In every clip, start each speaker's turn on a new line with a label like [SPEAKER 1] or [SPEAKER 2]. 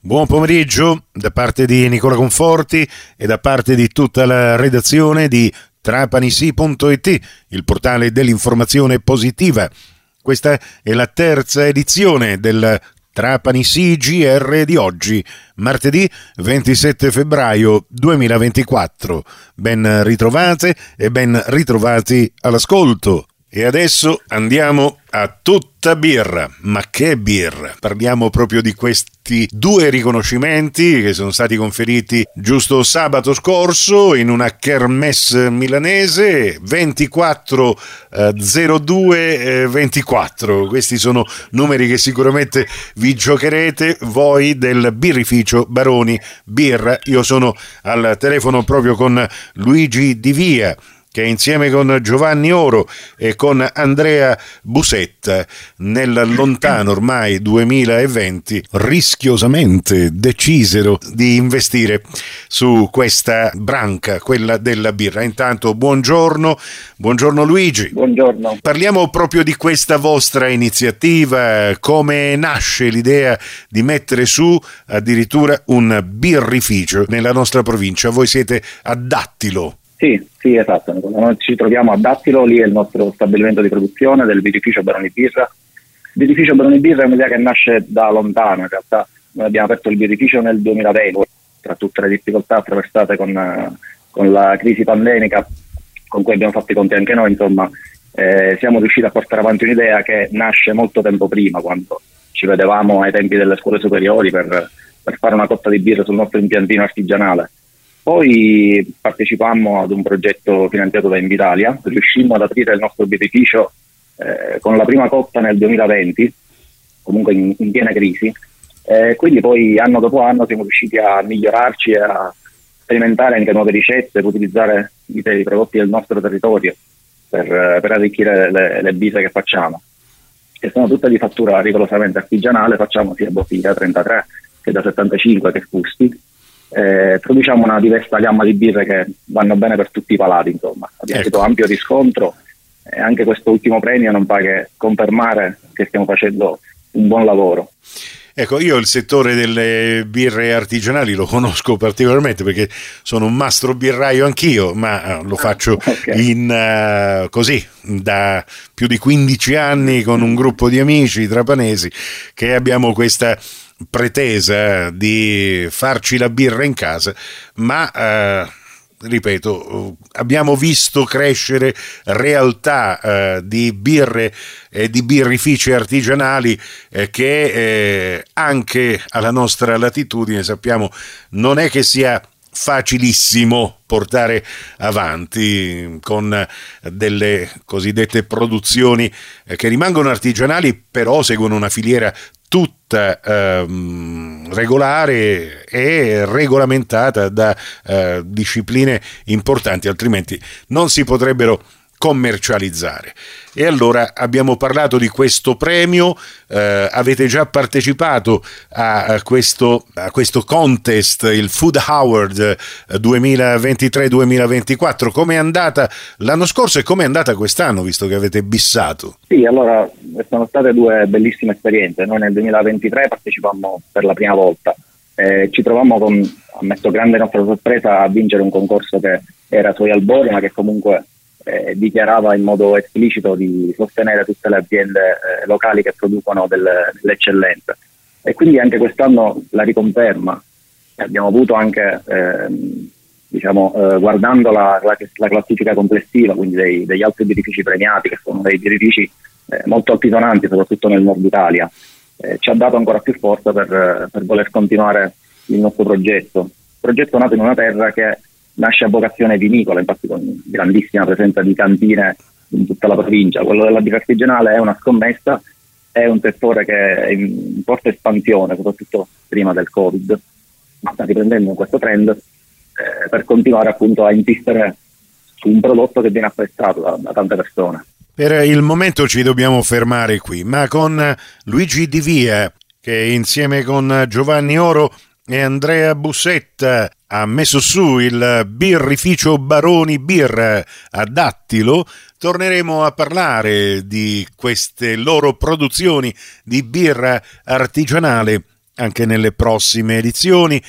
[SPEAKER 1] Buon pomeriggio da parte di Nicola Conforti e da parte di tutta la redazione di trapanisi.it, il portale dell'informazione positiva. Questa è la terza edizione del Trapani CGR di oggi, martedì 27 febbraio 2024. Ben ritrovate e ben ritrovati all'ascolto. E adesso andiamo a tutta birra. Ma che birra? Parliamo proprio di questi due riconoscimenti che sono stati conferiti giusto sabato scorso in una kermesse milanese 24 02 24. Questi sono numeri che sicuramente vi giocherete voi del birrificio Baroni Birra. Io sono al telefono proprio con Luigi Di Via che insieme con Giovanni Oro e con Andrea Busetta nel lontano ormai 2020 rischiosamente decisero di investire su questa branca, quella della birra. Intanto buongiorno, buongiorno Luigi.
[SPEAKER 2] Buongiorno.
[SPEAKER 1] Parliamo proprio di questa vostra iniziativa, come nasce l'idea di mettere su addirittura un birrificio nella nostra provincia. Voi siete a Dattilo.
[SPEAKER 2] Sì, sì, esatto. Noi ci troviamo a Dattilo, lì è il nostro stabilimento di produzione del birrificio Baroni Birra. Il birrificio Baroni Birra è un'idea che nasce da lontano, in realtà noi abbiamo aperto il birrificio nel 2020, tra tutte le difficoltà attraversate con, con la crisi pandemica, con cui abbiamo fatto i conti anche noi, insomma, eh, siamo riusciti a portare avanti un'idea che nasce molto tempo prima, quando ci vedevamo ai tempi delle scuole superiori per, per fare una cotta di birra sul nostro impiantino artigianale poi partecipammo ad un progetto finanziato da Invitalia, riuscimmo ad aprire il nostro birrificio eh, con la prima cotta nel 2020, comunque in, in piena crisi, eh, quindi poi anno dopo anno siamo riusciti a migliorarci e a sperimentare anche nuove ricette, per utilizzare i, i prodotti del nostro territorio per, per arricchire le, le birre che facciamo, che sono tutte di fattura rigorosamente artigianale, facciamo sia bottiglia 33 che da 75 che fusti eh, produciamo una diversa gamma di birre che vanno bene per tutti i palati, insomma. Abbiamo ecco. avuto ampio riscontro e anche questo ultimo premio non fa che confermare che stiamo facendo un buon lavoro.
[SPEAKER 1] Ecco, io il settore delle birre artigianali lo conosco particolarmente perché sono un mastro birraio anch'io, ma eh, lo ah, faccio okay. in, uh, così da più di 15 anni con un gruppo di amici trapanesi che abbiamo questa pretesa di farci la birra in casa, ma eh, ripeto, abbiamo visto crescere realtà eh, di birre e di birrifici artigianali eh, che eh, anche alla nostra latitudine sappiamo non è che sia facilissimo portare avanti con delle cosiddette produzioni eh, che rimangono artigianali però seguono una filiera ehm, regolare e regolamentata da eh, discipline importanti, altrimenti non si potrebbero commercializzare. E allora abbiamo parlato di questo premio, eh, avete già partecipato a, a, questo, a, questo, contest, il Food Award 2023-2024. Come è andata l'anno scorso e come è andata quest'anno, visto che avete bissato?
[SPEAKER 2] Sì, allora sono state due bellissime esperienze. Noi nel 2023 partecipammo per la prima volta. Eh, ci trovammo con, ammesso grande nostra sorpresa, a vincere un concorso che era sui albori, ma che comunque eh, dichiarava in modo esplicito di sostenere tutte le aziende eh, locali che producono delle, dell'eccellenza. E quindi anche quest'anno la riconferma. Abbiamo avuto anche, ehm, diciamo, eh, guardando la, la, la, classifica complessiva, quindi dei, degli altri birrifici premiati, che sono dei birrifici eh, molto altisonanti, soprattutto nel nord Italia, eh, ci ha dato ancora più forza per, per voler continuare il nostro progetto. Progetto nato in una terra che nasce a vocazione vinicola, infatti con grandissima presenza di cantine in tutta la provincia. Quello della birra artigianale è una scommessa, è un settore che è in forte espansione, soprattutto prima del Covid, ma sta riprendendo questo trend eh, per continuare appunto a insistere su un prodotto che viene apprezzato da, da tante persone.
[SPEAKER 1] Per il momento ci dobbiamo fermare qui, ma con Luigi Di Via, che insieme con Giovanni Oro e Andrea Bussetta ha messo su il birrificio Baroni Bir a Dattilo, torneremo a parlare di queste loro produzioni di birra artigianale anche nelle prossime edizioni.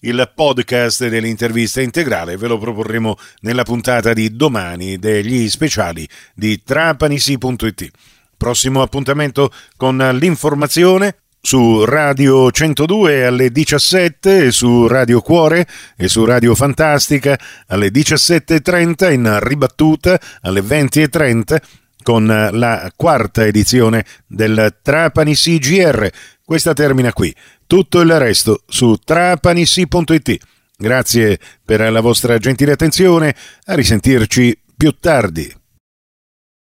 [SPEAKER 1] Il podcast dell'intervista integrale ve lo proporremo nella puntata di domani degli speciali di trapanisi.it. Prossimo appuntamento con l'informazione su Radio 102 alle 17, su Radio Cuore e su Radio Fantastica alle 17.30 in ribattuta alle 20.30 con la quarta edizione del Trapani CGR. Questa termina qui. Tutto il resto su trapanissi.it. Grazie per la vostra gentile attenzione. A risentirci più tardi.